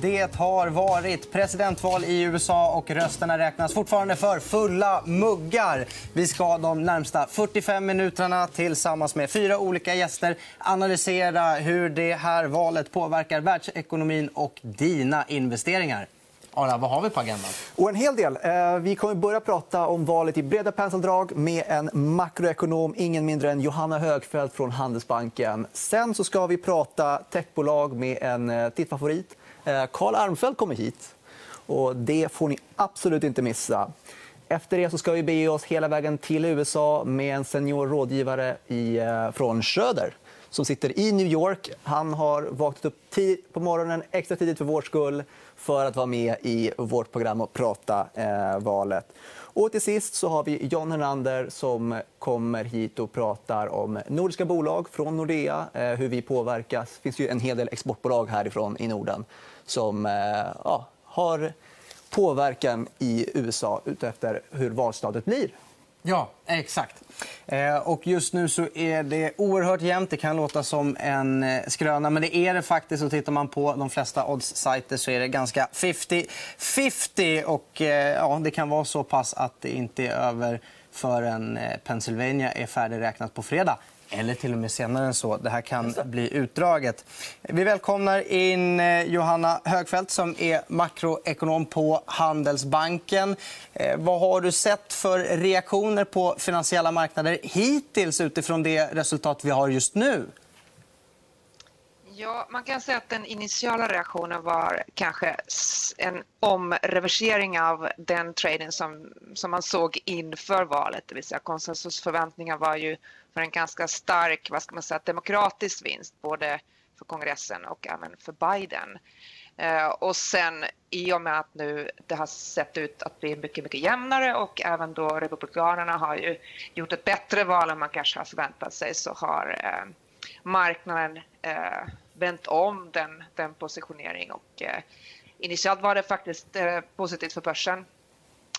Det har varit presidentval i USA och rösterna räknas fortfarande för fulla muggar. Vi ska de närmsta 45 minuterna tillsammans med fyra olika gäster analysera hur det här valet påverkar världsekonomin och dina investeringar. Ara, vad har vi på agendan? Och en hel del. Eh, vi kommer börja prata om valet i breda penseldrag med en makroekonom, ingen mindre än Johanna Högfeldt från Handelsbanken. Sen så ska vi prata techbolag med en eh, tittfavorit. Eh, Karl Armfelt kommer hit. Och det får ni absolut inte missa. Efter det så ska vi bege oss hela vägen till USA med en senior rådgivare i, eh, från Schröder som sitter i New York. Han har vaknat upp tidigt på morgonen, extra tidigt för vår skull för att vara med i vårt program och prata eh, valet. Och till sist så har vi John Hernander som kommer hit och pratar om nordiska bolag från Nordea, eh, hur vi påverkas. Det finns ju en hel del exportbolag härifrån i Norden som eh, ja, har påverkan i USA utefter hur valstadet blir. Ja, exakt. Eh, och just nu så är det oerhört jämnt. Det kan låta som en eh, skröna, men det är det faktiskt. Och tittar man på de flesta odds-sajter så är det ganska 50-50. Och, ja, det kan vara så pass att det inte är över förrän Pennsylvania är färdigräknat på fredag eller till och med senare än så. Det här kan bli utdraget. Vi välkomnar in eh, Johanna Högfeldt som är makroekonom på Handelsbanken. Eh, vad har du sett för reaktioner på finansiella marknader hittills utifrån det resultat vi har just nu? Ja, man kan säga att den initiala reaktionen var kanske en omreversering av den traden som, som man såg inför valet. Det vill säga konsensusförväntningar var ju för en ganska stark vad ska man säga, demokratisk vinst både för kongressen och även för Biden. Eh, och sen i och med att nu det har sett ut att bli mycket, mycket jämnare och även då Republikanerna har ju gjort ett bättre val än man kanske har förväntat sig så har eh, marknaden eh, vänt om den, den positionering och eh, initialt var det faktiskt eh, positivt för börsen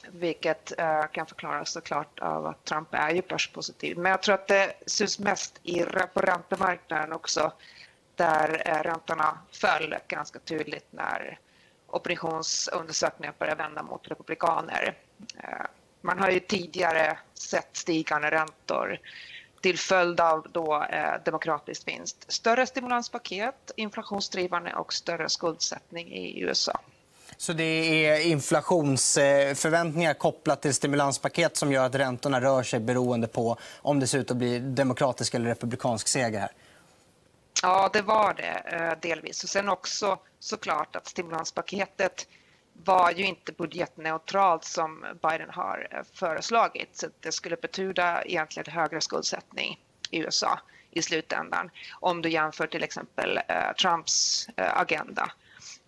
vilket eh, kan förklaras såklart av att Trump är ju börspositiv. Men jag tror att det syns mest i, på räntemarknaden också där eh, räntorna föll ganska tydligt när opinionsundersökningar började vända mot republikaner. Eh, man har ju tidigare sett stigande räntor till följd av då, eh, demokratisk vinst. Större stimulanspaket, inflationsdrivande och större skuldsättning i USA. Så det är inflationsförväntningar kopplat till stimulanspaket som gör att räntorna rör sig beroende på om det ser ut att bli demokratisk eller republikansk seger här? Ja, det var det eh, delvis. Och sen också såklart att stimulanspaketet var ju inte budgetneutralt som Biden har eh, föreslagit. Så det skulle betyda egentligen högre skuldsättning i USA i slutändan om du jämför till exempel eh, Trumps agenda.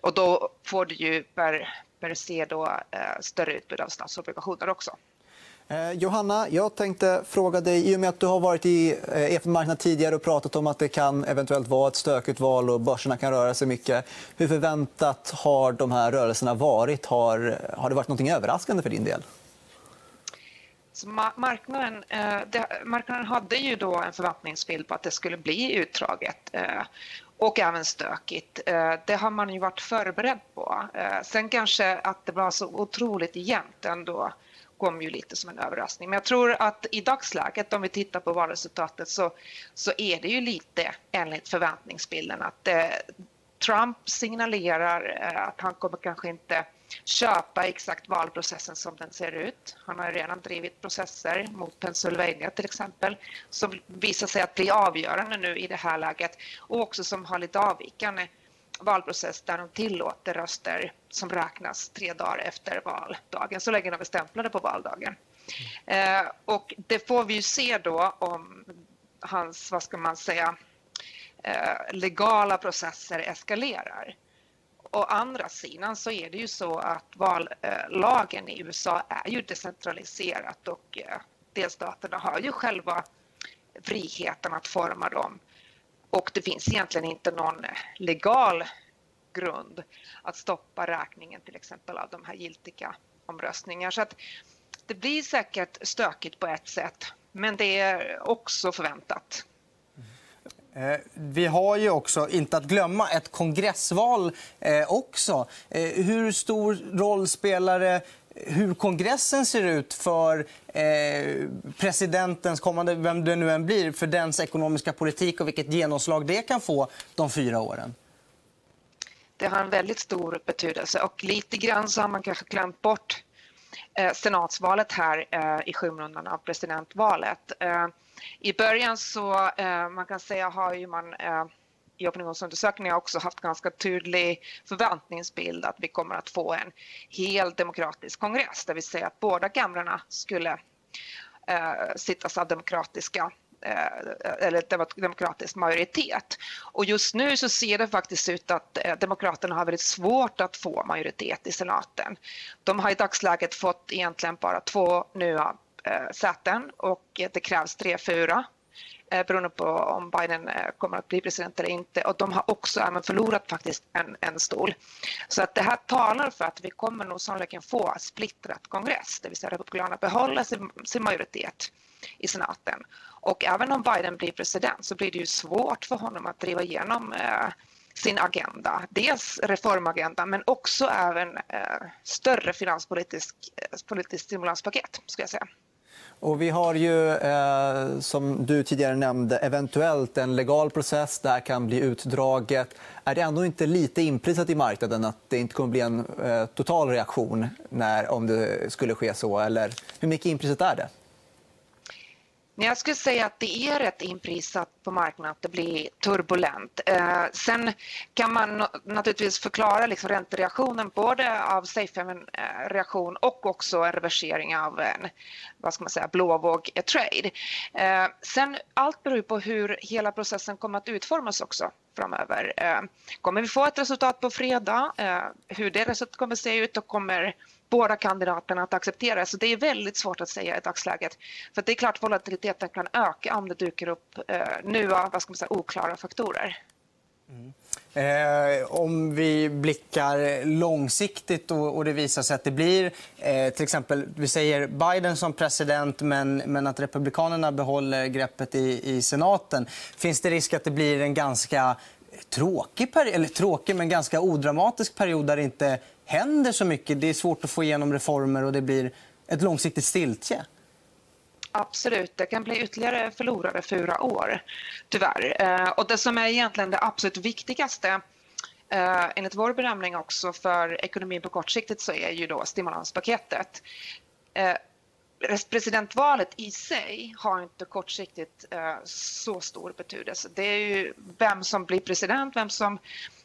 Och då får du ju per, per se då, eh, större utbud av statsobligationer också. Eh, Johanna, jag tänkte fråga dig, i och med att du har varit i eh, marknad tidigare och pratat om att det kan eventuellt vara ett stökigt val och börserna kan röra sig mycket. Hur förväntat har de här rörelserna varit? Har, har det varit något överraskande för din del? Så marknaden, eh, det, marknaden hade ju då en förväntningsbild på att det skulle bli utdraget. Eh, och även stökigt. Eh, det har man ju varit förberedd på. Eh, sen kanske att det var så otroligt jämnt ändå kom ju lite som en överraskning. Men jag tror att i dagsläget, om vi tittar på valresultatet, så, så är det ju lite enligt förväntningsbilden att det, Trump signalerar eh, att han kommer kanske inte köpa exakt valprocessen som den ser ut. Han har redan drivit processer mot Pennsylvania till exempel som visar sig att bli avgörande nu i det här läget och också som har lite avvikande valprocess där de tillåter röster som räknas tre dagar efter valdagen, så länge de är stämplade på valdagen. Eh, och det får vi ju se då om hans, vad ska man säga, eh, legala processer eskalerar. Å andra sidan så är det ju så att vallagen i USA är ju decentraliserat och eh, delstaterna har ju själva friheten att forma dem. Och det finns egentligen inte någon legal grund att stoppa räkningen till exempel av de här giltiga omröstningarna. Så att det blir säkert stökigt på ett sätt, men det är också förväntat. Eh, vi har ju också, inte att glömma, ett kongressval eh, också. Eh, hur stor roll spelar det hur kongressen ser ut för presidentens kommande, vem det nu än blir, för dens ekonomiska politik och vilket genomslag det kan få de fyra åren? Det har en väldigt stor betydelse och lite grann så har man kanske glömt bort Eh, senatsvalet här eh, i skymundan av presidentvalet. Eh, I början så man kan säga har ju man i opinionsundersökningar också haft ganska tydlig förväntningsbild att vi kommer att få en hel demokratisk kongress, det vill säga att båda kamrarna skulle eh, sittas av demokratiska Eh, eller demokratisk majoritet. Och just nu så ser det faktiskt ut att eh, Demokraterna har väldigt svårt att få majoritet i senaten. De har i dagsläget fått egentligen bara två nya eh, säten och det krävs tre, fyra beroende på om Biden kommer att bli president eller inte. Och de har också även förlorat faktiskt en, en stol. Så att det här talar för att vi kommer nog sannolikt få splittrat kongress, det vill säga Republikanerna behåller sin, sin majoritet i senaten. Och även om Biden blir president så blir det ju svårt för honom att driva igenom eh, sin agenda. Dels reformagenda men också även eh, större finanspolitisk eh, stimulanspaket, ska jag säga. Och vi har ju, eh, som du tidigare nämnde, eventuellt en legal process. Det här kan bli utdraget. Är det ändå inte lite inprisat i marknaden att det inte kommer bli en eh, total reaktion när, om det skulle ske så? Eller hur mycket inprisat är det? Jag skulle säga att det är rätt inprisat på marknaden att det blir turbulent. Eh, sen kan man naturligtvis förklara liksom räntereaktionen både av safe-reaktion och också en reversering av en vad ska man säga, blåvåg-trade. Eh, sen allt beror på hur hela processen kommer att utformas också framöver. Eh, kommer vi få ett resultat på fredag? Eh, hur det resultatet kommer att se ut och kommer båda kandidaterna att acceptera. Så det är väldigt svårt att säga i dagsläget. För det är klart volatiliteten kan öka om det dyker upp eh, nya vad ska man säga, oklara faktorer. Mm. Eh, om vi blickar långsiktigt och, och, det visar sig att det blir eh, till exempel, vi säger Biden som president men, men att Republikanerna behåller greppet i, i senaten. Finns det risk att det blir en ganska tråkig, eller tråkig men ganska odramatisk period där det inte händer så mycket. Det är svårt att få igenom reformer och det blir ett långsiktigt stiltje. Absolut, det kan bli ytterligare förlorade fyra år, tyvärr. Eh, och det som är egentligen det absolut viktigaste eh, enligt vår bedömning också för ekonomin på kort sikt så är ju då stimulanspaketet. Eh, Presidentvalet i sig har inte kortsiktigt eh, så stor betydelse. Det är ju vem som blir president, vem som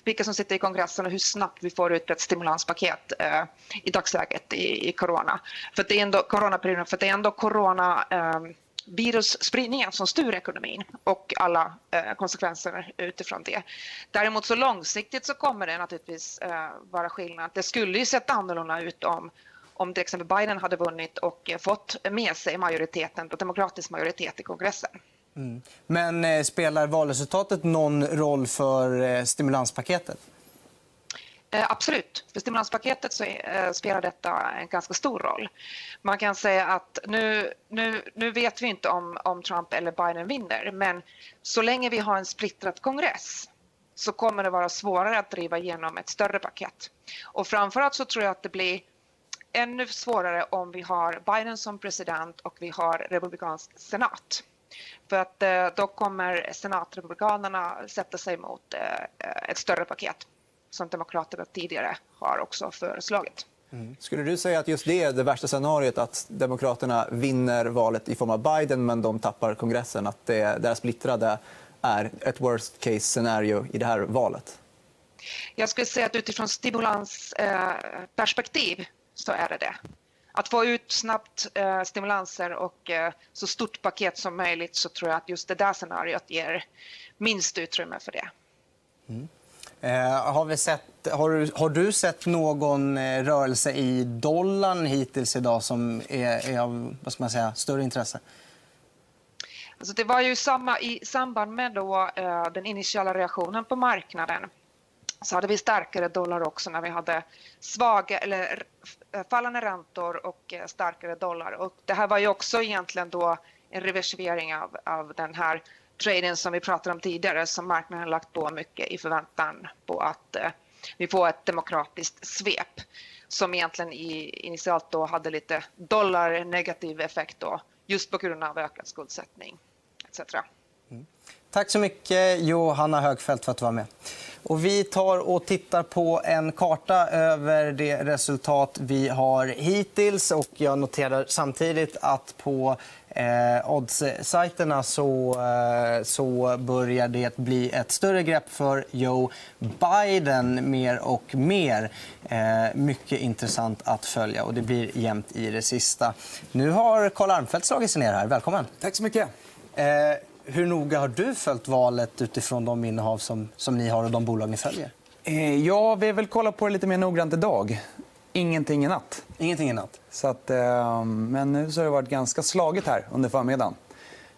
vilka som sitter i kongressen och hur snabbt vi får ut ett stimulanspaket eh, i dagsläget i, i corona. För det är ändå coronaperioden, för det är ändå corona eh, virusspridningen som styr ekonomin och alla eh, konsekvenser utifrån det. Däremot så långsiktigt så kommer det naturligtvis eh, vara skillnad. Det skulle ju sett annorlunda ut om om till exempel Biden hade vunnit och fått med sig majoriteten, demokratisk majoritet i kongressen. Mm. Men eh, spelar valresultatet någon roll för eh, stimulanspaketet? Eh, absolut. För stimulanspaketet så eh, spelar detta en ganska stor roll. Man kan säga att nu, nu, nu vet vi inte om, om Trump eller Biden vinner men så länge vi har en splittrad kongress så kommer det vara svårare att driva igenom ett större paket. Och framförallt så tror jag att det blir ännu svårare om vi har Biden som president och vi har republikansk senat. För att eh, då kommer senatrepublikanerna sätta sig mot eh, ett större paket som Demokraterna tidigare har också föreslagit. Mm. Skulle du säga att just det är det värsta scenariot, att Demokraterna vinner valet i form av Biden men de tappar kongressen? Att det, deras splittrade är ett worst case scenario i det här valet? Jag skulle säga att utifrån stimulansperspektiv eh, så är det det att få ut snabbt eh, stimulanser och eh, så stort paket som möjligt så tror jag att just det där scenariot ger minst utrymme för det. Mm. Eh, har, vi sett, har, du, har du sett någon eh, rörelse i dollarn hittills idag som är, är av vad ska man säga, större intresse? Alltså det var ju samma i samband med då, eh, den initiala reaktionen på marknaden så hade vi starkare dollar också när vi hade svaga eller Eh, fallande räntor och eh, starkare dollar. Och det här var ju också egentligen då en reversering av, av den här traden som vi pratade om tidigare som marknaden har lagt på mycket i förväntan på att eh, vi får ett demokratiskt svep som egentligen i, initialt då hade lite dollar negativ effekt då just på grund av ökad skuldsättning etc. Mm. Tack så mycket, Johanna Högfeldt, för att du var med. Och vi tar och tittar på en karta över det resultat vi har hittills. Och jag noterar samtidigt att på eh, odds-sajterna så, eh, så börjar det bli ett större grepp för Joe Biden mer och mer. Eh, mycket intressant att följa. och Det blir jämnt i det sista. Nu har Karl Armfelt slagit sig ner här. Välkommen. Tack så mycket. Eh, hur noga har du följt valet utifrån de innehav som, som ni har och de bolag ni följer? Eh, ja, vi har väl kollat på det lite mer noggrant idag. Ingenting i natt. Ingenting i natt? Så att, eh, men nu så har det varit ganska slaget här under förmiddagen.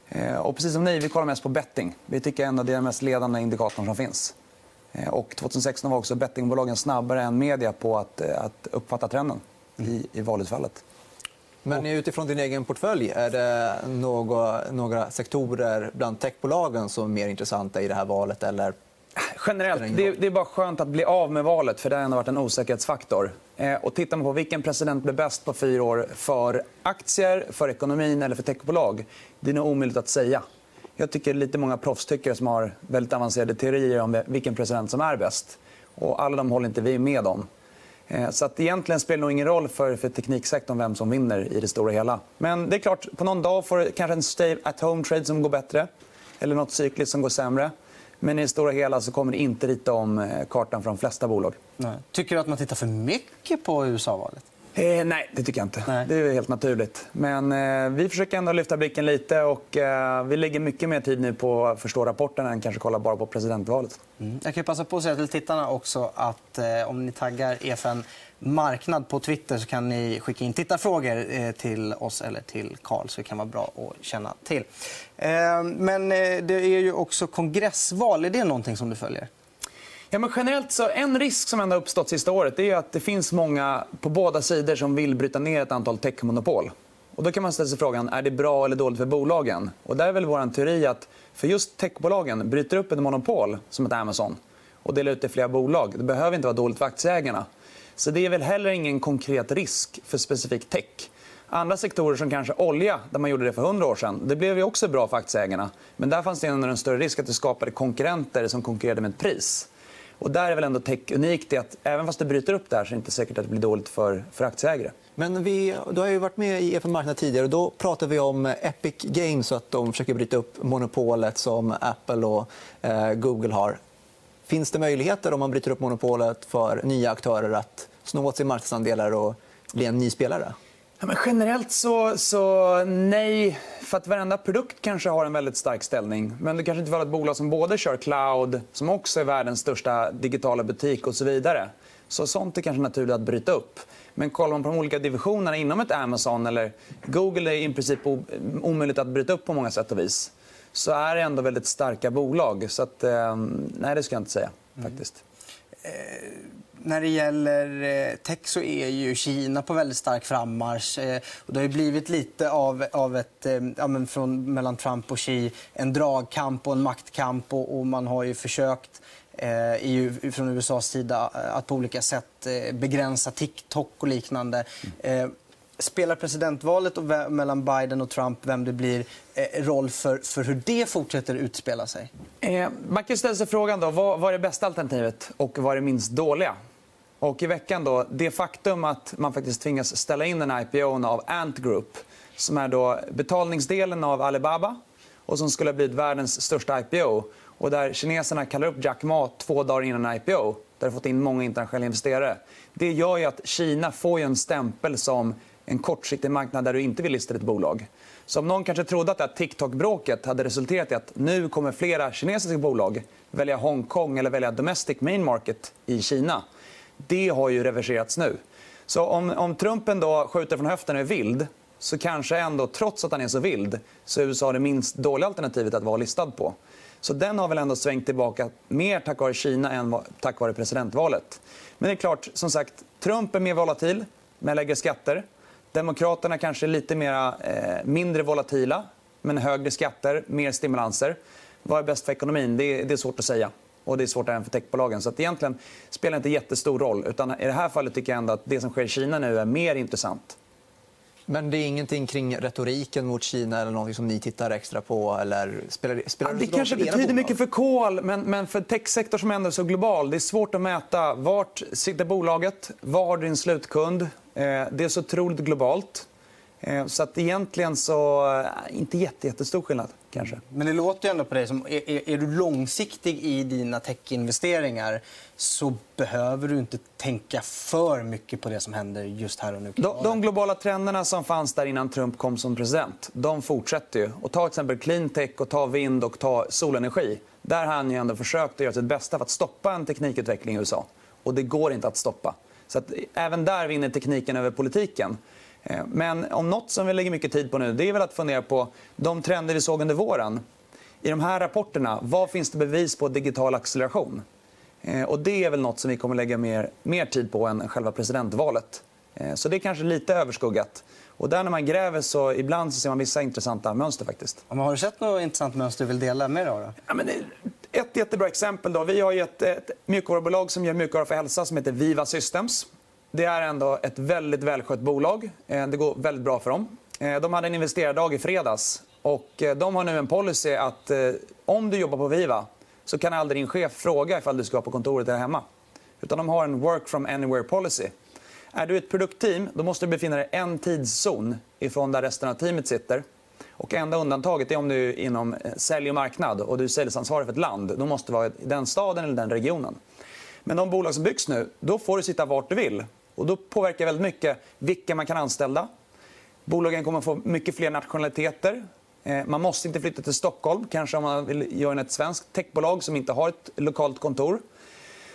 Eh, och precis som ni, vi kollar mest på betting. Vi tycker ändå det är den mest ledande indikatorn som finns. Eh, och 2016 var också bettingbolagen snabbare än media på att, att uppfatta trenden i, i valutfallet. Men utifrån din egen portfölj, är det några, några sektorer bland techbolagen som är mer intressanta i det här valet? Eller Generellt, det, det är bara skönt att bli av med valet, för det har ändå varit en osäkerhetsfaktor. Eh, och tittar man på vilken president blir bäst på fyra år för aktier, för ekonomin eller för techbolag, det är nog omöjligt att säga. Jag tycker lite många proffstyckare som har väldigt avancerade teorier om vilken president som är bäst. Och alla de håller inte vi med om. Eh, så att egentligen spelar det nog ingen roll för, för tekniksektorn vem som vinner i det stora hela. Men det är klart, på någon dag får du kanske en stay at home trade som går bättre. Eller nåt cykliskt som går sämre. Men i det stora hela så kommer det inte rita om eh, kartan för de flesta bolag. Nej. Tycker du att man tittar för mycket på USA-valet? Eh, nej, det tycker jag inte. Nej. Det är helt naturligt. Men eh, vi försöker ändå lyfta blicken lite. och eh, Vi lägger mycket mer tid nu på att förstå rapporten än kanske kolla bara på presidentvalet. Mm. Jag kan passa på att säga till tittarna också att eh, om ni taggar EFN Marknad på Twitter så kan ni skicka in tittarfrågor eh, till oss eller till Karl. så det kan vara bra att känna till. Eh, men det är ju också kongressval. Är det någonting som du följer? Ja, men generellt så en risk som ändå har uppstått sista året är att det finns många på båda sidor som vill bryta ner ett antal techmonopol. Och då kan man ställa sig frågan är det bra eller dåligt för bolagen. Och där är väl vår teori att för just techbolagen bryter upp ett monopol som ett Amazon och delar ut det i flera bolag. Det behöver inte vara dåligt för aktieägarna. Så det är väl heller ingen konkret risk för specifik tech. Andra sektorer som kanske olja, där man gjorde det för 100 år sedan, det blev ju också bra för aktieägarna. Men där fanns det en större risk att det skapade konkurrenter som konkurrerade med ett pris. Och där är väl ändå tech unikt att även fast det bryter upp där så är det inte säkert att det blir dåligt för, för aktieägare. Men vi, du har ju varit med i EFN Marknad tidigare. och Då pratade vi om Epic Games och att de försöker bryta upp monopolet som Apple och eh, Google har. Finns det möjligheter om man bryter upp monopolet för nya aktörer att sno åt sig marknadsandelar och bli en ny spelare? Ja, men generellt så, så nej. För att varenda produkt kanske har en väldigt stark ställning. Men det kanske inte var ett bolag som både kör cloud, som också är världens största digitala butik och så vidare. Så sånt är kanske naturligt att bryta upp. Men kollar man på de olika divisionerna inom ett Amazon eller Google är i princip omöjligt att bryta upp på många sätt och vis. Så är det ändå väldigt starka bolag. Så att, eh, nej, det ska jag inte säga. faktiskt. Mm. När det gäller eh, tech så är ju Kina på väldigt stark frammarsch. Eh, det har blivit lite av, av ett, eh, ja, men från, mellan Trump och Xi en dragkamp och en maktkamp. Och, och man har ju försökt EU, från USAs sida att på olika sätt begränsa TikTok och liknande. Mm. Spelar presidentvalet och mellan Biden och Trump vem det blir roll för, för hur det fortsätter utspela sig? Eh, man kan ställa sig frågan då, vad, vad är det bästa alternativet och vad är det minst dåliga? Och I veckan då, det faktum att man faktiskt tvingas ställa in en IPO av Ant Group som är då betalningsdelen av Alibaba och som skulle ha blivit världens största IPO. Och där kineserna kallar upp Jack Ma två dagar innan IPO. Där har fått in många internationella investerare. Det gör ju att Kina får en stämpel som en kortsiktig marknad där du inte vill lista ditt bolag. Så om någon kanske trodde att TikTok-bråket hade resulterat i att nu kommer flera kinesiska bolag välja Hongkong eller välja domestic main market i Kina det har ju reverserats nu. Så om, om Trumpen då skjuter från höften och är vild så kanske ändå, trots att han är så vild, så är USA det minst dåliga alternativet att vara listad på. Så den har väl ändå svängt tillbaka mer tack vare Kina än tack vare presidentvalet. Men det är klart, som sagt, Trump är mer volatil med lägre skatter. Demokraterna kanske är lite mera, eh, mindre volatila, men högre skatter, mer stimulanser. Vad är bäst för ekonomin? Det är, det är svårt att säga. Och det är svårt även för techbolagen. Så att egentligen spelar det inte jättestor roll. Utan I det här fallet tycker jag ändå att det som sker i Kina nu är mer intressant. Men det är ingenting kring retoriken mot Kina eller något som ni tittar extra på? Eller spelar, spelar ja, det kanske betyder mycket för kol, men, men för techsektor som ändå är så global. Det är svårt att mäta. Vart sitter bolaget? Var har din slutkund? Eh, det är så otroligt globalt. Eh, så att egentligen så eh, inte jättestor skillnad. Kanske. Men det låter ändå på dig som är, är, du långsiktig i dina techinvesteringar så behöver du inte tänka för mycket på det som händer just här och nu. De, de globala trenderna som fanns där innan Trump kom som president de fortsätter. ju. Och ta exempel clean tech, och ta vind och ta solenergi. Där har han ju ändå försökt att göra sitt bästa för att stoppa en teknikutveckling i USA. Och det går inte att stoppa. Så att även där vinner tekniken över politiken. Eh, men om nåt som vi lägger mycket tid på nu det är väl att fundera på de trender vi såg under våren. I de här rapporterna, vad finns det bevis på digital acceleration? Eh, och det är väl nåt som vi kommer lägga mer, mer tid på än själva presidentvalet. Eh, så det är kanske lite överskuggat. Och där när man gräver så ibland så ser man vissa intressanta mönster. faktiskt. har du sett något intressant mönster du vill dela med dig av? Ja, men ett jättebra exempel. Då. Vi har ett, ett mjukvarubolag som gör mjukvara för hälsa som heter Viva Systems. Det är ändå ett väldigt välskött bolag. Eh, det går väldigt bra för dem. Eh, de hade en investerardag i fredags. Och eh, de har nu en policy att om du jobbar på Viva så kan aldrig din chef fråga ifall du ska vara på kontoret eller hemma. Utan de har en work from anywhere policy. Är du ett produktteam då måste du befinna dig en tidszon ifrån där resten av teamet sitter. Och enda undantaget är om du är inom sälj och marknad och du är säljansvarig för ett land. Då måste du vara i den staden eller den regionen. Men de bolag som byggs nu, då får du sitta vart du vill. Och då påverkar väldigt mycket vilka man kan anställa. Bolagen kommer att få mycket fler nationaliteter. Eh, man måste inte flytta till Stockholm, kanske om man vill göra ett svenskt techbolag som inte har ett lokalt kontor.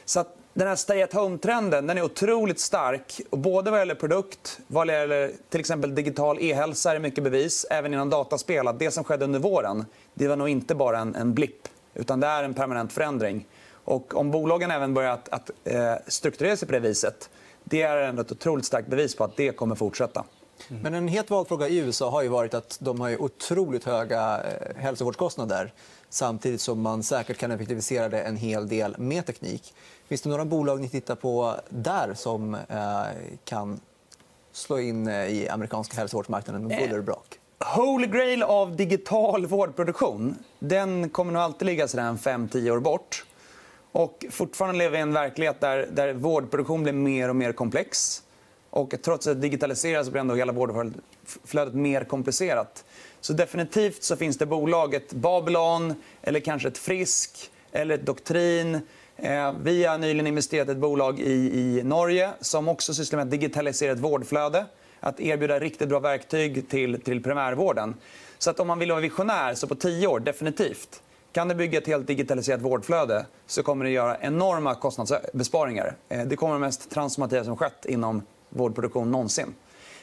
Så att den här stay at home-trenden den är otroligt stark. Och både vad gäller produkt, vad gäller till exempel digital e-hälsa är det mycket bevis. Även inom dataspel. Att det som skedde under våren det var nog inte bara en, en blipp. Utan det är en permanent förändring. Och om bolagen även börjar att, att eh, strukturera sig på det viset det är ändå ett otroligt starkt bevis på att det kommer fortsätta. Mm. Men en het valfråga i USA har ju varit att de har otroligt höga eh, hälsovårdskostnader samtidigt som man säkert kan effektivisera det en hel del med teknik. Finns det några bolag ni tittar på där som eh, kan slå in eh, i amerikanska hälsovårdsmarknaden med buller och brak? Holy grail av digital vårdproduktion den kommer nog alltid ligga 5-10 år bort. Och fortfarande lever vi i en verklighet där, där vårdproduktion blir mer och mer komplex. Och trots att det digitaliseras blir ändå hela vårdflödet mer komplicerat. Så definitivt så finns det bolaget Babylon eller kanske ett Frisk eller ett Doktrin. Eh, vi har nyligen investerat i ett bolag i, i Norge som också sysslar med att digitalisera ett vårdflöde. Att erbjuda riktigt bra verktyg till, till primärvården. Så att om man vill vara visionär, så på tio år definitivt. Kan du bygga ett helt digitaliserat vårdflöde så kommer det göra enorma kostnadsbesparingar. Eh, det kommer det mest transformativa som skett inom vårdproduktion någonsin.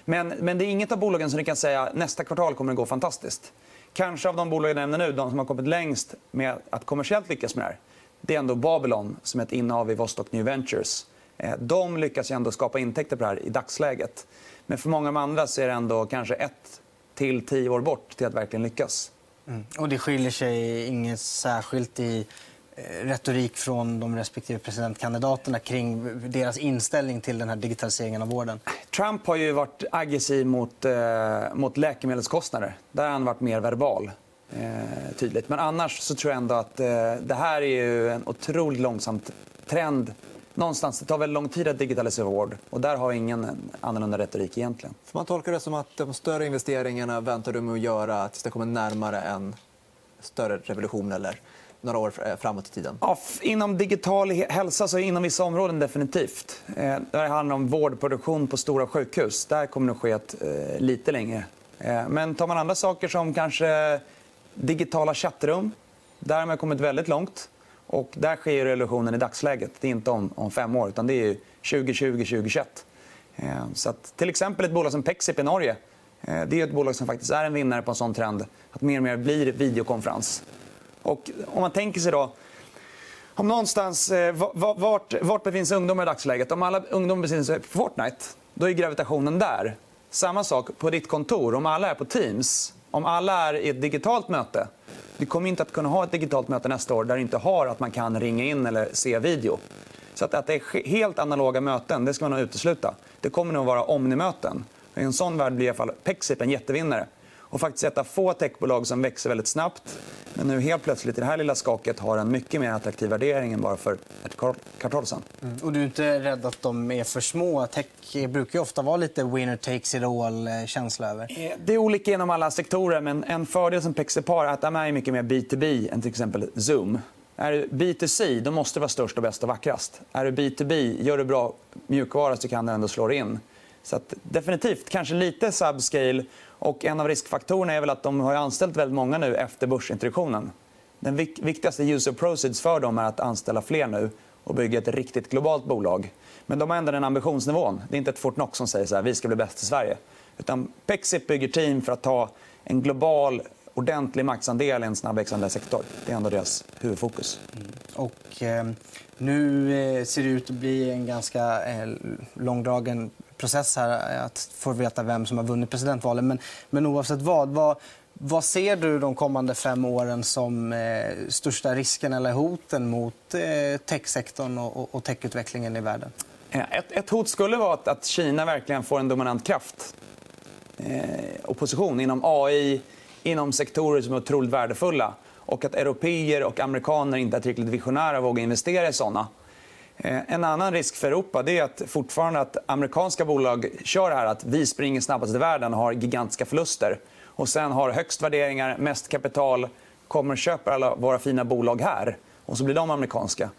Men, men det är inget av bolagen som ni kan säga nästa kvartal kommer att gå fantastiskt. Kanske av de bolag jag nämner nu, de som har kommit längst med att kommersiellt lyckas med det här, det är ändå Babylon som är ett innehav i Vostok New Ventures. Eh, de lyckas ändå skapa intäkter på det här i dagsläget. Men för många av de andra så är det ändå kanske ett till tio år bort till att verkligen lyckas. Mm. Och det skiljer sig inget särskilt i eh, retorik från de respektive presidentkandidaterna kring deras inställning till den här digitaliseringen av vården? Trump har ju varit aggressiv mot, eh, mot läkemedelskostnader. Där har han varit mer verbal. Eh, tydligt. Men annars så tror jag ändå att eh, det här är en otroligt långsam trend någonstans, det tar väldigt lång tid att digitalisera vård. Och där har ingen annorlunda retorik egentligen. Får man tolka det som att de större investeringarna väntar du med att göra tills det kommer närmare en större revolution eller några år framåt i tiden? Ja, inom digital hälsa så inom vissa områden definitivt. Eh, det handlar om vårdproduktion på stora sjukhus. Där kommer det ske ett, eh, lite längre. Eh, men tar man andra saker som kanske digitala chattrum. Där har man kommit väldigt långt. Och där sker revolutionen i dagsläget. Det är inte om, om fem år, utan det är 2020-2021. Eh, så att, till exempel ett bolag som Pexip i Norge. Eh, det är ett bolag som faktiskt är en vinnare på en sån trend. Att mer och mer blir videokonferens. Och om man tänker sig då om någonstans, eh, vart, vart befinner sig ungdomar i dagsläget? Om alla ungdomar befinner sig på Fortnite, då är gravitationen där. Samma sak på ditt kontor. Om alla är på Teams, om alla är i ett digitalt möte vi kommer inte att kunna ha ett digitalt möte nästa år där det inte har att man kan ringa in eller se video. Så att, att det är helt analoga möten, det ska man nog utesluta. Det kommer nog att vara omnimöten. I en sån värld blir i alla fall Pexip en jättevinnare. Och faktiskt ett av få techbolag som växer väldigt snabbt men nu helt plötsligt i det här lilla skaket har en mycket mer attraktiv värdering än bara för ett kvartal sedan. Mm. Och du är inte rädd att de är för små? Tech brukar ju ofta vara lite winner takes it all-känsla eh, över. Eh, det är olika inom alla sektorer, men en fördel som Pexip har är att de är mycket mer B2B än till exempel Zoom. Är du B2C då måste du vara störst, och bäst och vackrast. Är du B2B, gör du bra mjukvara så kan du ändå slå in. Så att, definitivt, kanske lite subscale. Och en av riskfaktorerna är väl att de har anställt väldigt många nu efter börsintroduktionen. Den viktigaste user proceeds för dem är att anställa fler nu och bygga ett riktigt globalt bolag. Men de har ändå den ambitionsnivån. Det är inte ett Fortnox som säger att vi ska bli bäst i Sverige. Utan Pexip bygger team för att ta en global ordentlig marknadsandel i en snabbväxande sektor. Det är ändå deras huvudfokus. Mm. Och, eh, nu eh, ser det ut att bli en ganska eh, långdragen process här att få veta vem som har vunnit presidentvalet. Men, men oavsett vad, vad, vad ser du de kommande fem åren som eh, största risken eller hoten mot eh, techsektorn och, och techutvecklingen i världen? Ett, ett hot skulle vara att, att Kina verkligen får en dominant kraft eh, och position inom AI, inom sektorer som är otroligt värdefulla och att europeer och amerikaner inte är tillräckligt visionära och vågar investera i såna. Eh, en annan risk för Europa är att fortfarande att amerikanska bolag kör här att vi springer snabbast i världen och har gigantiska förluster. Och sen har högst värderingar, mest kapital, kommer och köper alla våra fina bolag här. Och så blir de amerikanska.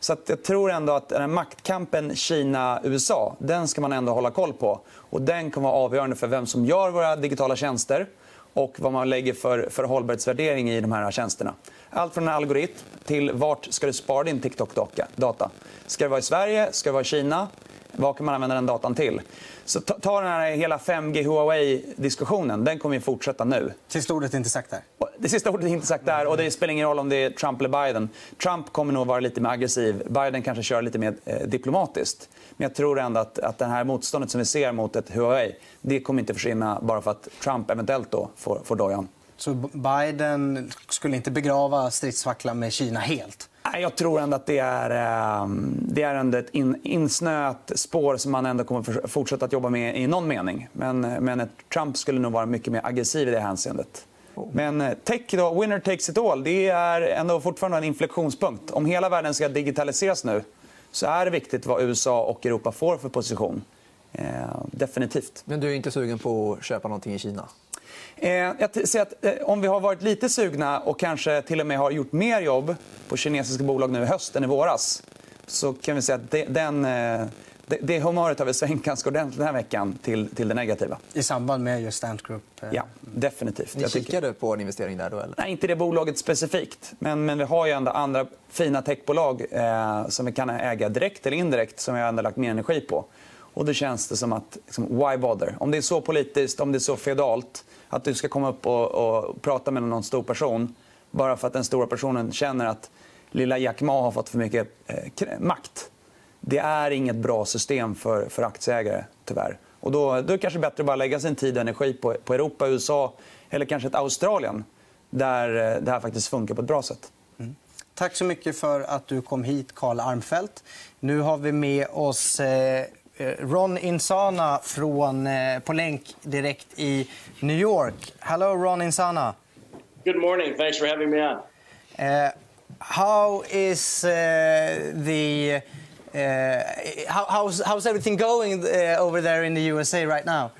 Så jag tror ändå att den maktkampen Kina-USA den ska man ändå hålla koll på. Och den kommer vara avgörande för vem som gör våra digitala tjänster och vad man lägger för, för hållbarhetsvärdering i de här tjänsterna. Allt från en algoritm till vart ska du spara din TikTok-data. Ska det vara i Sverige? Ska det vara i Kina? Vad kan man använda den datan till? Så ta, den här hela 5G Huawei-diskussionen. Den kommer att fortsätta nu. Sista ordet är inte sagt där. Det sista ordet är inte sagt där. Och det spelar ingen roll om det är Trump eller Biden. Trump kommer nog vara lite mer aggressiv. Biden kanske kör lite mer eh, diplomatiskt. Men jag tror ändå att, att det här motståndet som vi ser mot ett Huawei det kommer inte försvinna bara för att Trump eventuellt då får, får dojan. Så Biden skulle inte begrava stridsfacklan med Kina helt? Jag tror ändå att det är, ehm, det är ändå ett in, insnöat spår som man ändå kommer fortsätta att jobba med i någon mening. Men, men Trump skulle nog vara mycket mer aggressiv i det hänseendet. Men eh, tech, då, winner takes it all, det är ändå fortfarande en inflektionspunkt. Om hela världen ska digitaliseras nu så är det viktigt vad USA och Europa får för position. Eh, definitivt. Men du är inte sugen på att köpa någonting i Kina? Eh, jag säger att, eh, om vi har varit lite sugna och kanske till och med har gjort mer jobb på kinesiska bolag nu i höst än i våras så kan vi säga att det, den, eh, det, det humöret har vi svängt ganska ordentligt den här veckan till, till det negativa. I samband med just Ant Group? Ja, definitivt. Ni kikade på en investering där? Då, eller? Nej, inte det bolaget specifikt. Men, men vi har ju ändå andra fina techbolag eh, som vi kan äga direkt eller indirekt som vi har ändå lagt mer energi på. Och då känns det som att, liksom, why bother? Om det är så politiskt, om det är så feodalt att du ska komma upp och, och prata med någon stor person bara för att den stora personen känner att lilla Jack Ma har fått för mycket eh, makt. Det är inget bra system för, för aktieägare, tyvärr. Och då, då är det kanske bättre att bara lägga sin tid och energi på, på Europa, USA eller kanske ett Australien där eh, det här faktiskt funkar på ett bra sätt. Mm. Tack så mycket för att du kom hit, Karl Armfelt. Nu har vi med oss Eh, Ron Insana från, eh, på länk direkt i New York. Hello, Ron Insana. Good morning. Thanks for having me on. Uh, how is uh, the uh, how, how's, how's everything going over there in the USA right now?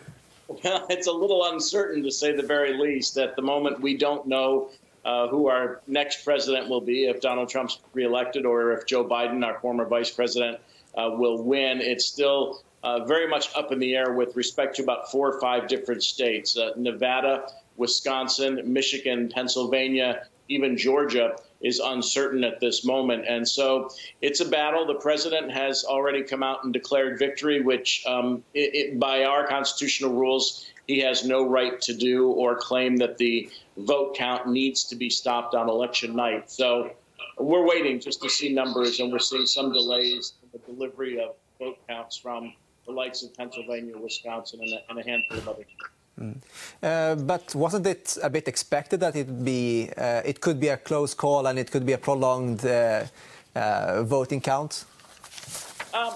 Well, it's a little uncertain to say the very least. At the moment, we don't know uh, who our next president will be, if Donald Trump's reelected or if Joe Biden, our former vice president, uh, will win. It's still uh, very much up in the air with respect to about four or five different states uh, Nevada, Wisconsin, Michigan, Pennsylvania, even Georgia is uncertain at this moment. And so it's a battle. The president has already come out and declared victory, which, um, it, it, by our constitutional rules, he has no right to do or claim that the vote count needs to be stopped on election night. So we're waiting just to see numbers, and we're seeing some delays the delivery of vote counts from the likes of Pennsylvania, Wisconsin, and a, and a handful of other states. Mm. Uh, but wasn't it a bit expected that it, be, uh, it could be a close call and it could be a prolonged uh, uh voting count? Um,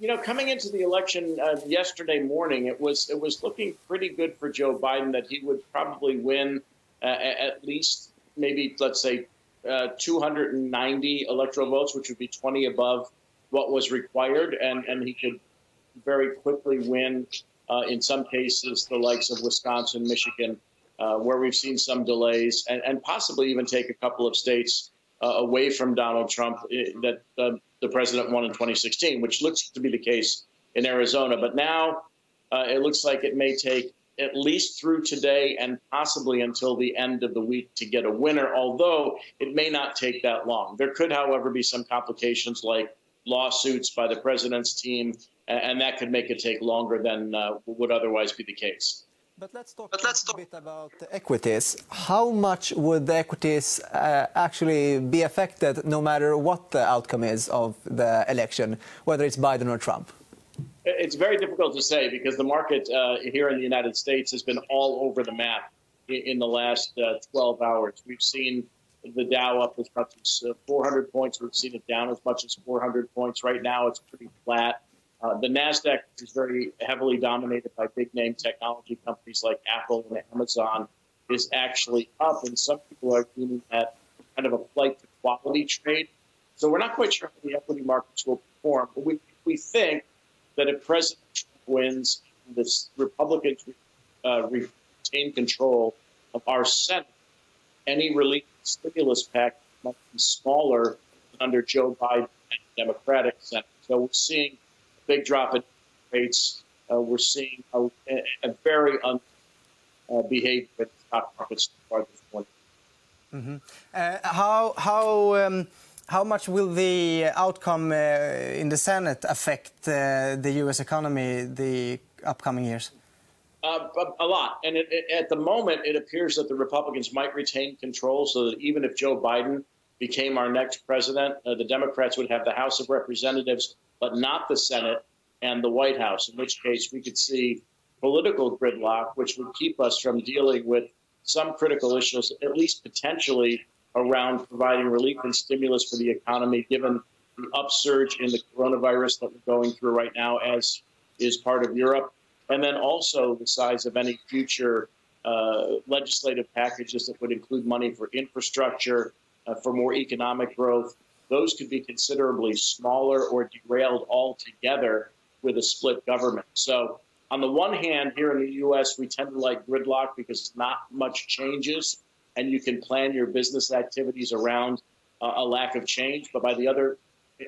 you know, coming into the election uh, yesterday morning, it was it was looking pretty good for Joe Biden that he would probably win uh, at least maybe let's say 290 electoral votes, which would be 20 above what was required, and and he could very quickly win uh, in some cases, the likes of Wisconsin, Michigan, uh, where we've seen some delays, and, and, possibly even take a couple of states uh, away from Donald Trump eh, that uh, the president won in 2016, which looks to be the case in Arizona. But now uh, it looks like it may take at least through today and possibly until the end of the week to get a winner, although it may not take that long. There could, however, be some complications like lawsuits by the president's team and that could make it take longer than uh, would otherwise be the case. But let's talk but let's talk bit about the equities. How much would the equities uh, actually be affected no matter what the outcome is of the election, whether it's Biden or Trump? It's very difficult to say because the market uh, here in the United States has been all over the map in the last uh, 12 hours. We've seen the Dow up as much as uh, 400 points. We've seen it down as much as 400 points. Right now, it's pretty flat. Uh, the Nasdaq is very heavily dominated by big name technology companies like Apple and Amazon. Is actually up, and some people are looking at kind of a flight to quality trade. So we're not quite sure how the equity markets will perform, but we we think that if President Trump wins, the Republicans uh, retain control of our Senate, any relief stimulus package might be smaller under Joe Biden and the Democratic Senate. So we're seeing a big drop in rates. Uh, we're seeing a, a very unbehaved uh, stock markets so far this morning. Mm-hmm. Uh, how how um, how much will the outcome uh, in the Senate affect uh, the U.S. economy the upcoming years? Uh, a, a, lot, and it, it, at the moment, it appears that the Republicans might retain control, so that even if Joe Biden became our next president, the Democrats would have the House of Representatives but not the Senate and the White House, in which case we could see political gridlock, which would keep us from dealing with some critical issues, at least potentially around providing relief and stimulus for the economy, given the upsurge in the coronavirus that we're going through right now, as is part of Europe, and then also the size of any future uh, legislative packages that would include money for infrastructure, uh, for more economic growth, those could be considerably smaller or derailed altogether with a split government. So, on the one hand, here in the U.S., we tend to like gridlock because not much changes, and you can plan your business activities around uh, a lack of change. But by the other,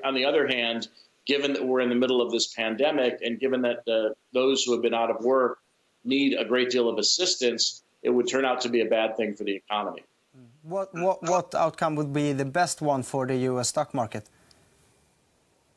on the other hand, given that we're in the middle of this pandemic, and given that uh, those who have been out of work need a great deal of assistance, it would turn out to be a bad thing for the economy. What, what, what outcome would be the best one for the U.S. stock market?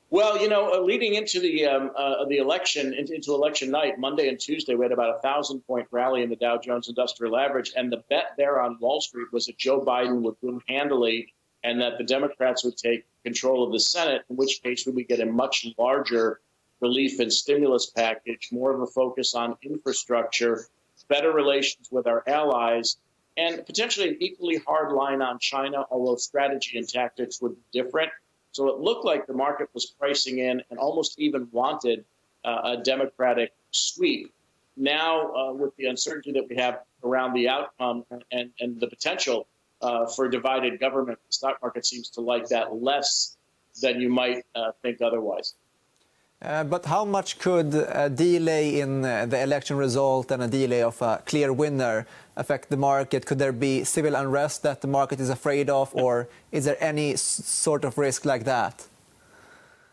Well, you know, uh, leading into the um, uh, the election, into, into, election night, Monday and Tuesday, we had about a thousand point rally in the Dow Jones Industrial Average, and the bet there on Wall Street was that Joe Biden would win handily, and that the Democrats would take control of the Senate. In which case, we would get a much larger relief and stimulus package, more of a focus on infrastructure, better relations with our allies, and potentially an equally hard line on China, although strategy and tactics would be different. So it looked like the market was pricing in and almost even wanted uh, a Democratic sweep. Now, uh, with the uncertainty that we have around the outcome and, and the potential uh, for divided government, the stock market seems to like that less than you might uh, think otherwise. Uh, but how much could a delay in uh, the election result and a delay of a clear winner affect the market? Could there be civil unrest that the market is afraid of, or is there any sort of risk like that?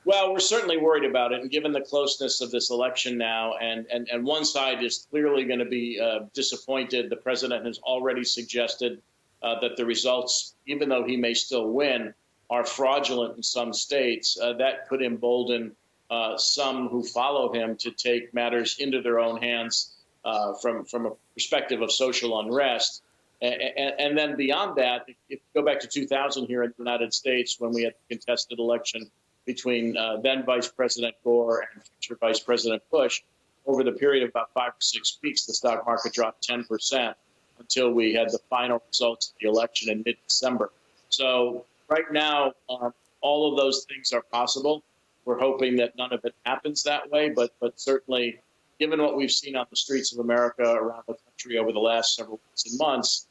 Well, we're certainly worried about it, and given the closeness of this election now, and and, and one side is clearly going to be uh, disappointed. The president has already suggested uh, that the results, even though he may still win, are fraudulent in some states. Uh, that could embolden uh, some who follow him to take matters into their own hands uh, from from a perspective of social unrest. And, and, and, then beyond that, if you go back to 2000 here in the United States when we had the contested election between uh, then Vice President Gore and future Vice President Bush, over the period of about five or six weeks, the stock market dropped 10% until we had the final results of the election in mid December. So, right now, um, all of those things are possible. We're hoping that none of it happens that way, but, but certainly, given what we've seen on the streets of America around the country over the last several weeks and months,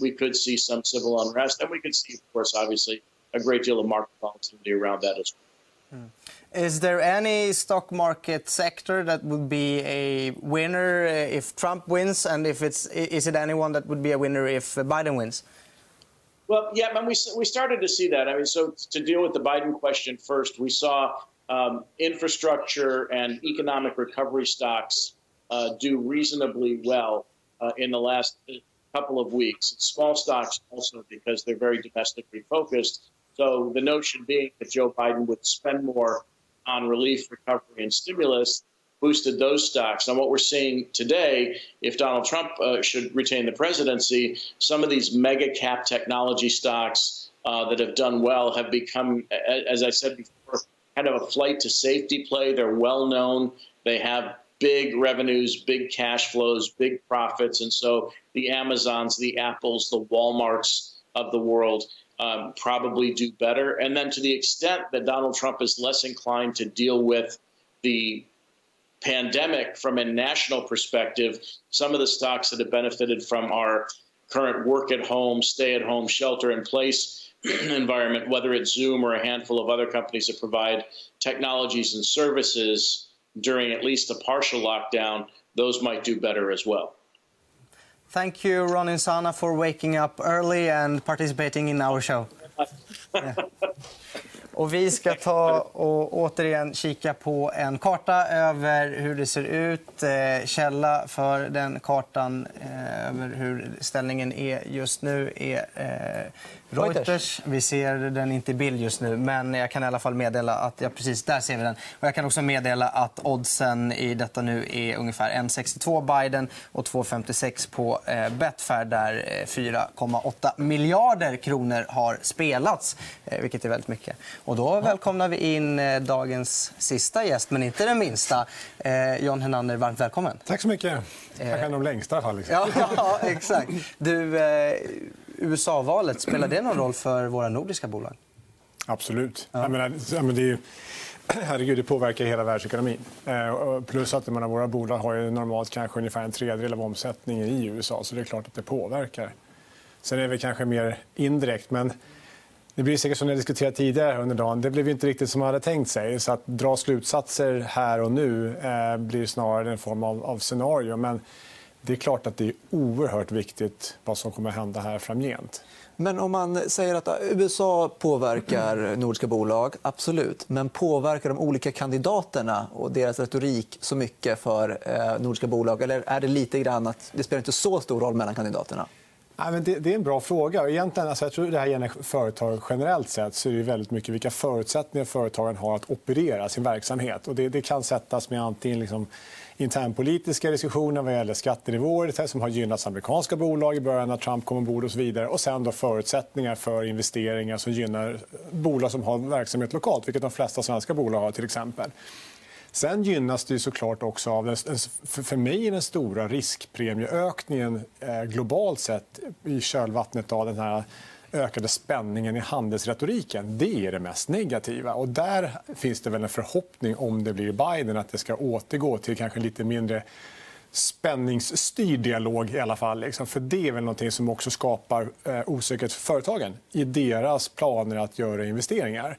we could see some civil unrest, and we could see, of course, obviously, a great deal of market volatility around that as well. Mm. Is there any stock market sector that would be a winner if Trump wins, and if it's is it anyone that would be a winner if Biden wins? Well, yeah, I mean, we we started to see that. I mean, so to deal with the Biden question first, we saw um, infrastructure and economic recovery stocks uh, do reasonably well uh, in the last couple of weeks. Small stocks also because they're very domestically focused. So the notion being that Joe Biden would spend more on relief, recovery, and stimulus boosted those stocks. And what we're seeing today, if Donald Trump uh, should retain the presidency, some of these mega cap technology stocks uh, that have done well have become, as I said before, kind of a flight to safety play. They're well known. They have big revenues, big cash flows, big profits. And so the Amazons, the Apples, the Walmarts of the world um, probably do better. And then to the extent that Donald Trump is less inclined to deal with the pandemic from a national perspective, some of the stocks that have benefited from our current work at home, stay at home, shelter in place environment, whether it's Zoom or a handful of other companies that provide technologies and services during at least a partial lockdown, those might do better as well. Thank you, Ron Insana, for waking up early and participating in our show. Yeah. Och vi ska ta och återigen kika på en karta över hur det ser ut. Eh, källa för den kartan eh, över hur ställningen är just nu är Reuters. Vi ser den inte i bild just nu, men jag kan i alla fall meddela att ja, precis där ser vi den. Och jag kan också meddela att oddsen i detta nu är ungefär 1,62 Biden och 2,56 på eh, Betfair där 4,8 eh, miljarder kronor har spelats, eh, vilket är väldigt mycket. Och då välkomnar vi in eh, dagens sista gäst, men inte den minsta. Eh, John Hernander, varmt välkommen. Tack så mycket. Kanske de längsta i alla fall. Liksom. Ja, ja, exakt. Du, eh, USA-valet, spelar det någon roll för våra nordiska bolag? Absolut. Ja. Jag menar, det, är, herregud, det påverkar hela världsekonomin. Eh, plus att menar, våra bolag har ju normalt kanske ungefär en tredjedel av omsättningen i USA. så det är klart att det påverkar. Sen är det kanske mer indirekt. men det blir säkert som ni diskuterat tidigare under dagen. Det blev inte riktigt som man hade tänkt sig. Så att dra slutsatser här och nu eh, blir snarare en form av, av scenario. Men det är klart att det är oerhört viktigt vad som kommer att hända här framgent. Men om man säger att USA påverkar nordiska bolag, absolut. Men påverkar de olika kandidaterna och deras retorik så mycket för eh, nordiska bolag? Eller är det lite grann att det spelar inte så stor roll mellan kandidaterna? Ja, men det, det, är en bra fråga. Egentligen, alltså jag tror det här gäller företag generellt sett. så är det väldigt mycket vilka förutsättningar företagen har att operera sin verksamhet. Och det, det kan sättas med antingen liksom internpolitiska diskussioner vad gäller skattenivåer som har gynnat amerikanska bolag i början när Trump kom ombord och så vidare. Och sen då förutsättningar för investeringar som gynnar bolag som har verksamhet lokalt, vilket de flesta svenska bolag har till exempel. Sen gynnas det såklart också av den, för mig den stora riskpremieökningen eh, globalt sett i kölvattnet av den här ökade spänningen i handelsretoriken. Det är det mest negativa. Och där finns det väl en förhoppning, om det blir Biden, att det ska återgå till kanske lite mindre spänningsstyrd dialog i alla fall. Liksom. För det är väl någonting som också skapar eh, osäkerhet för företagen i deras planer att göra investeringar.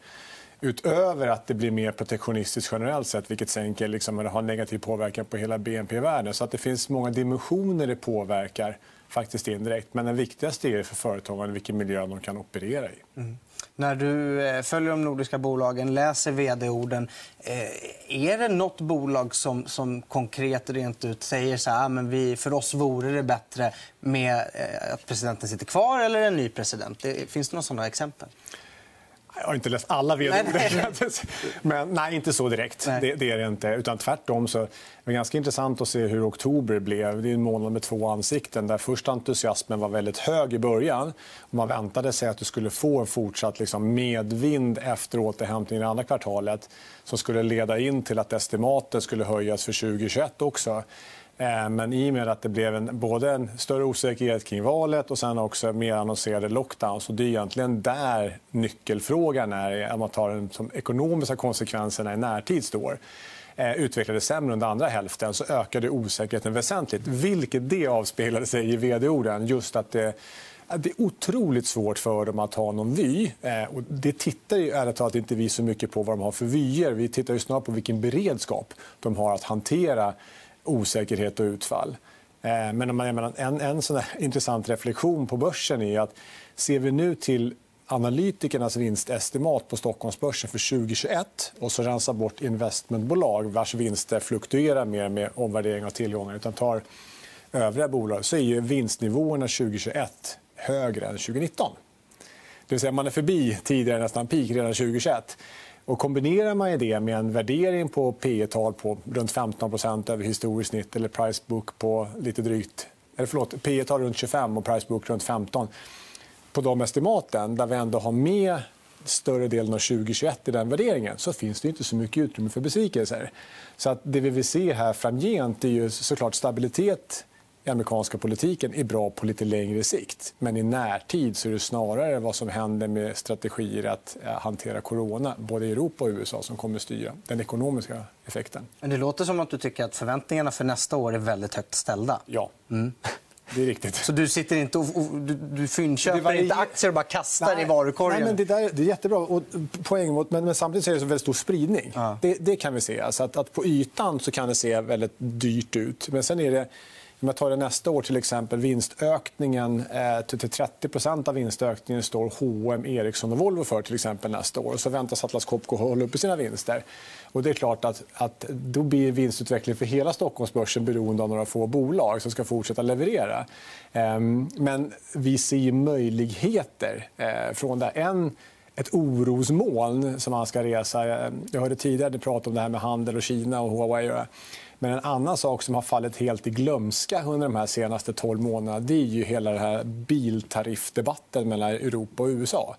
Utöver att det blir mer protektionistiskt generellt sett vilket sänker, liksom, har negativ påverkan på hela BNP-världen. Så att det finns många dimensioner det påverkar faktiskt indirekt. Men den viktigaste är för företagen vilken miljö de kan operera i. Mm. När du eh, följer de nordiska bolagen, läser vd-orden eh, är det nåt bolag som, som konkret rent ut säger så här, ah, men vi, för oss vore det bättre med eh, att presidenten sitter kvar eller en ny president? Finns det några sådana exempel? Jag har inte läst alla vd Men nej, inte så direkt. Det, det, är det inte. Utan tvärtom så det ganska intressant att se hur oktober blev. Det är en månad med två ansikten. Där först entusiasmen var väldigt hög i början. Man väntade sig att du skulle få en fortsatt liksom, medvind efter återhämtningen i andra kvartalet som skulle leda in till att estimaten skulle höjas för 2021 också. Eh, men i och med att det blev en, både en större osäkerhet kring valet och sen också mer annonserade lockdowns. Så det är egentligen där nyckelfrågan är, om man tar de ekonomiska konsekvenserna i närtid står eh, utvecklades sämre under andra hälften så ökade osäkerheten väsentligt. Vilket det avspeglade sig i vd-orden. Just att det, det är otroligt svårt för dem att ha någon vy. Eh, och det tittar ju ärligt talat inte vi så mycket på vad de har för vyer. Vi tittar ju snarare på vilken beredskap de har att hantera osäkerhet och utfall. Eh, men en, en sån intressant reflektion på börsen är att ser vi nu till analytikernas vinstestimat på Stockholmsbörsen för 2021 och så rensar bort investmentbolag vars vinster fluktuerar mer med omvärdering av tillgångar utan tar övriga bolag så är ju vinstnivåerna 2021 högre än 2019. Det vill säga man är förbi tidigare nästan peak redan 2021. Och kombinerar man det med en värdering på P tal på runt 15% över historiskt snitt eller price book på lite drygt... Eller förlåt, P tal runt 25 och price book runt 15 på de estimaten, där vi ändå har med större delen av 2021 i den värderingen så finns det inte så mycket utrymme för besvikelser. Så att det vi vill se här framgent är ju såklart stabilitet i amerikanska politiken är bra på lite längre sikt. Men i närtid så är det snarare vad som händer med strategier att eh, hantera corona både i Europa och USA som kommer att styra den ekonomiska effekten. Men det låter som att du tycker att förväntningarna för nästa år är väldigt högt ställda. Ja. Mm. Det är riktigt. Så du sitter inte och, och du, du fyndköper var... inte aktier och bara kastar nej, i varukorgen? Nej, men det, där, det är jättebra. Och poäng mot, men, men samtidigt är det så väldigt stor spridning. Ja. Det, det, kan vi se. Alltså att, att på ytan så kan det se väldigt dyrt ut. Men sen är det om jag tar det nästa år, till exempel vinstökningen eh, till 30% av vinstökningen står H&M, Ericsson och Volvo för till exempel nästa år. Så väntas Atlas Copco hålla uppe sina vinster. Och det är klart att, att då blir vinstutvecklingen för hela Stockholmsbörsen beroende av några få bolag som ska fortsätta leverera. Ehm, men vi ser möjligheter eh, från det. En, ett orosmoln som man ska resa. Jag hörde tidigare prata om det här med handel och Kina och Huawei. Men en annan sak som har fallit helt i glömska under de här senaste 12 månaderna det är ju hela den här biltariffdebatten mellan Europa och USA.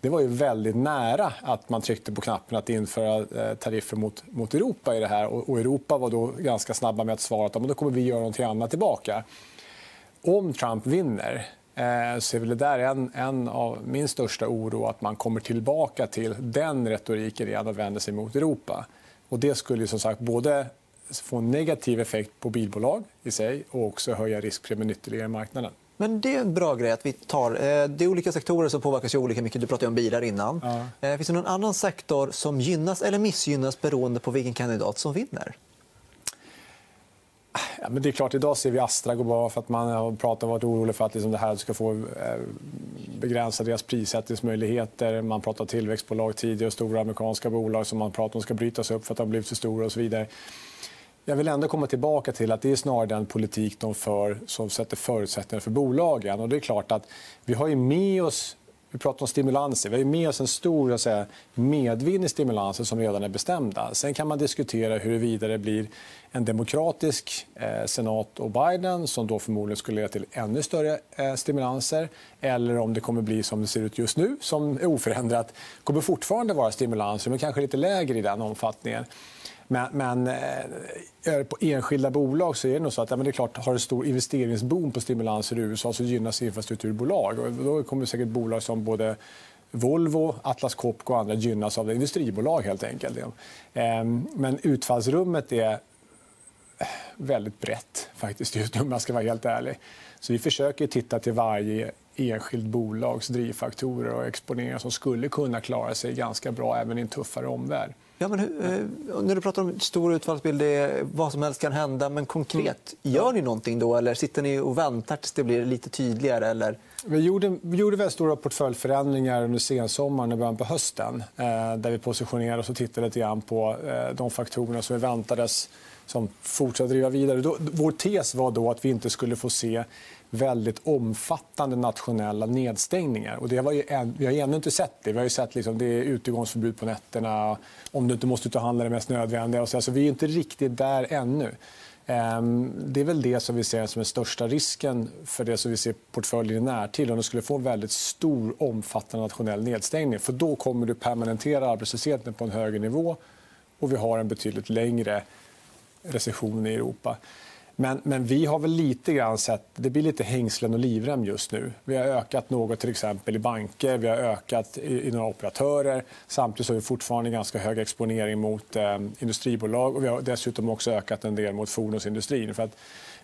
Det var ju väldigt nära att man tryckte på knappen att införa eh, tariffer mot, mot Europa. i det här. Och, Europa var då ganska snabba med att svara att då kommer vi göra något annat tillbaka. Om Trump vinner eh, så är väl det där en, en av min största oro att man kommer tillbaka till den retoriken igen och vänder sig mot Europa. Och det skulle som sagt både få en negativ effekt på bilbolag i sig och också höja riskpremien ytterligare i marknaden. Men det är en bra grej att vi tar. Eh, det är olika sektorer som påverkas olika mycket. Du pratade om bilar innan. Ja. Eh, finns det någon annan sektor som gynnas eller missgynnas beroende på vilken kandidat som vinner? Ja, men det är klart, idag ser vi Astra gå bra för att man har pratat varit orolig för att liksom det här ska få eh, begränsa deras prissättningsmöjligheter. Man pratar tillväxtbolag tidigare, stora amerikanska bolag som man pratar om ska brytas upp för att de blivit för stora och så vidare. Jag vill ändå komma tillbaka till att det är snarare den politik de för som sätter förutsättningar för bolagen. Och det är klart att vi har ju med oss vi pratar om stimulanser. Vi har med oss en stor säga, medvind i stimulanser som redan är bestämda. Sen kan man diskutera huruvida det blir en demokratisk eh, senat och Biden som då förmodligen skulle leda till ännu större eh, stimulanser eller om det kommer bli som det ser ut just nu, som är oförändrat. Det kommer fortfarande vara stimulanser, men kanske lite lägre i den omfattningen. Men, men eh, på enskilda bolag så är det nog så att ja, men det är klart, har en stor investeringsboom på stimulanser i USA så gynnas infrastrukturbolag. Och då kommer säkert bolag som både Volvo, Atlas Copco och andra gynnas av det. Industribolag, helt enkelt. Ehm, men utfallsrummet är väldigt brett faktiskt just nu, om jag ska vara helt ärlig. Så vi försöker titta till varje enskilt bolags drivfaktorer och exponeringar som skulle kunna klara sig ganska bra även i en tuffare omvärld. Ja, men hur, eh, när du pratar om stor utfallsbild, det vad som helst kan hända. Men konkret, gör ni någonting då? Eller sitter ni och väntar tills det blir lite tydligare? Eller? Vi gjorde, vi gjorde väldigt stora portföljförändringar under sensommaren och början på hösten. Eh, där vi positionerade oss och tittade lite grann på eh, de faktorerna som vi väntades som fortsatte driva vidare. Då, vår tes var då att vi inte skulle få se väldigt omfattande nationella nedstängningar. Och det var ju en, vi har ännu inte sett det. Vi har ju sett liksom, det är utegångsförbud på nätterna, om du inte måste ut och handla det mest nödvändiga. Och så, alltså, vi är inte riktigt där ännu. Ehm, det är väl det som vi ser som den största risken för det som vi ser portföljen i närtid. Om du skulle få en väldigt stor, omfattande nationell nedstängning. För då kommer du permanentera arbetslösheten på en högre nivå och vi har en betydligt längre recession i Europa. Men, men, vi har väl lite grann sett... Det blir lite hängslen och livrem just nu. Vi har ökat något till exempel i banker, vi har ökat i, i några operatörer. Samtidigt har vi fortfarande ganska hög exponering mot eh, industribolag. Och vi har dessutom också ökat en del mot fordonsindustrin. För att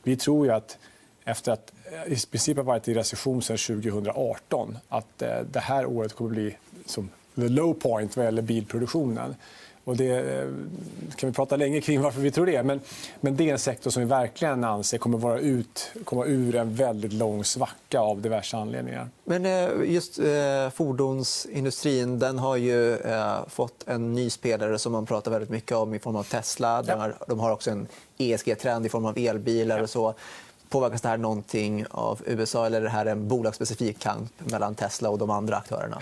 vi tror ju att efter att eh, i princip ha varit i recession sedan 2018 att eh, det här året kommer att bli som the low point vad gäller bilproduktionen. Och det eh, kan vi prata länge kring varför vi tror det. Men, men det är en sektor som vi verkligen anser kommer vara ut, komma ur en väldigt lång svacka av diverse anledningar. Men eh, just eh, fordonsindustrin den har ju fått en ny spelare som man pratar väldigt mycket om i form av Tesla. De har, de har också en ESG-trend i form av elbilar. och så. Påverkas det här någonting av USA eller är det här en bolagsspecifik kamp mellan Tesla och de andra aktörerna?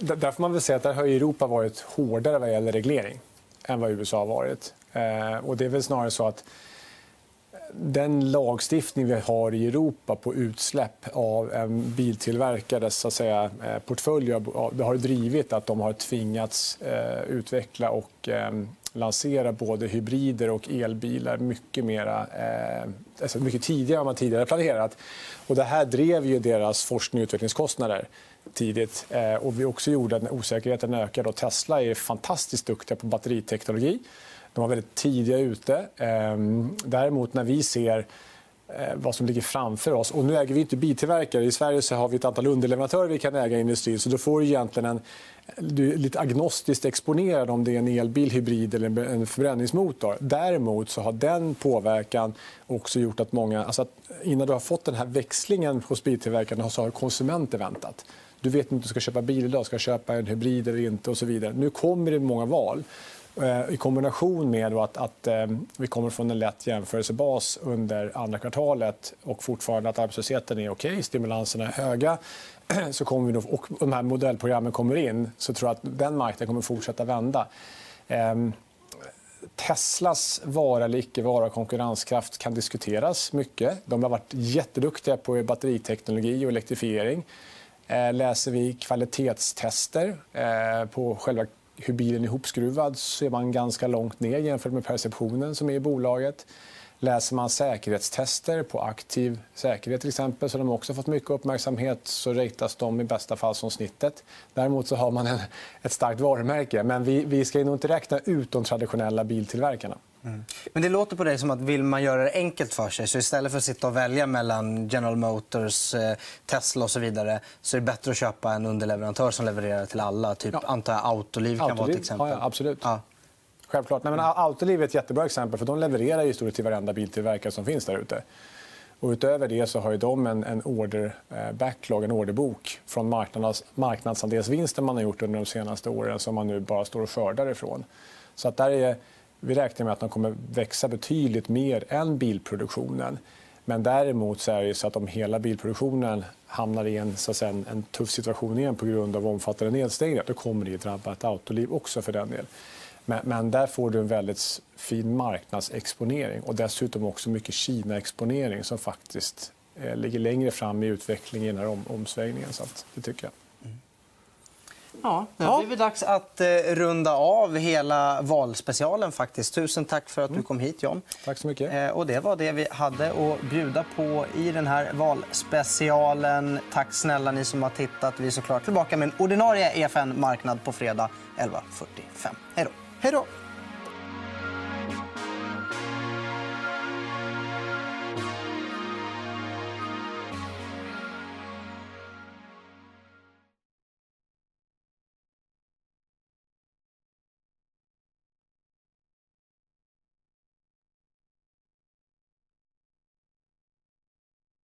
Där får man väl säga att där har Europa varit hårdare vad gäller reglering än vad USA har varit. Eh, och det är väl snarare så att den lagstiftning vi har i Europa på utsläpp av en biltillverkares så att säga, eh, portfölj det har drivit att de har tvingats eh, utveckla och lansera både hybrider och elbilar mycket, mera, alltså mycket tidigare än man tidigare planerat. Och det här drev ju deras forskning och utvecklingskostnader tidigt. Eh, och vi också gjorde att osäkerheten ökade. Tesla är fantastiskt duktiga på batteriteknologi. De var väldigt tidiga ute. Ehm, däremot när vi ser Eh, vad som ligger framför oss. Och nu äger vi inte biltillverkare. I Sverige så har vi ett antal underleverantörer vi kan äga i industrin. Så då får du egentligen en, du är lite agnostiskt exponerad om det är en elbil, hybrid eller en förbränningsmotor. Däremot så har den påverkan också gjort att många... Alltså att innan du har fått den här växlingen hos biltillverkarna så har konsumenter väntat. Du vet inte om du ska köpa bil idag, ska köpa en hybrid eller inte och så vidare. Nu kommer det många val Eh, i kombination med att, att eh, vi kommer från en lätt jämförelsebas under andra kvartalet och fortfarande att arbetslösheten är okej, stimulanserna är höga så kommer vi då, och de här modellprogrammen kommer in så tror jag att den marknaden kommer fortsätta vända. Ehm, Teslas vara eller icke vara konkurrenskraft kan diskuteras mycket. De har varit jätteduktiga på batteriteknologi och elektrifiering. Eh, läser vi kvalitetstester på själva hur bilen är ihopskruvad så är man ganska långt ner jämfört med perceptionen som är i bolaget. Läser man säkerhetstester på aktiv säkerhet till exempel, så de också fått mycket uppmärksamhet, så ratas de i bästa fall som snittet. Däremot så har man en, ett starkt varumärke. Men vi, vi ska nog inte räkna ut de traditionella biltillverkarna. Mm. Men det låter på dig som att vill man göra det enkelt för sig så istället för att sitta och välja mellan General Motors, eh, Tesla och så vidare så är det bättre att köpa en underleverantör som levererar till alla. Typ, ja. antar jag, Autoliv kan Autoliv. vara ett exempel. Ja, absolut. Ja. Självklart. Nej, men Autoliv är ett jättebra exempel. för De levererar i stort till varenda biltillverkare som finns där ute. Och utöver det så har de en, en order eh, backlog, en orderbok från marknads, marknadsandelsvinsten man har gjort under de senaste åren som man nu bara står och skördar ifrån. Så att där är vi räknar med att de kommer växa betydligt mer än bilproduktionen. Men däremot så är det så att om hela bilproduktionen hamnar i en, så säga, en tuff situation igen på grund av omfattande nedstängningar då kommer det att drabba ett autoliv också för den del. Men, men, där får du en väldigt fin marknadsexponering och dessutom också mycket Kina-exponering som faktiskt eh, ligger längre fram i utvecklingen i den här om, omsvängningen. Så att, det tycker jag. Ja, det har blivit dags att eh, runda av hela valspecialen. faktiskt. Tusen tack för att du mm. kom hit, John. Tack så mycket. Eh, och det var det vi hade att bjuda på i den här valspecialen. Tack snälla ni som har tittat. Vi är såklart tillbaka med en ordinarie EFN Marknad på fredag 11.45. Hej då. Hej då.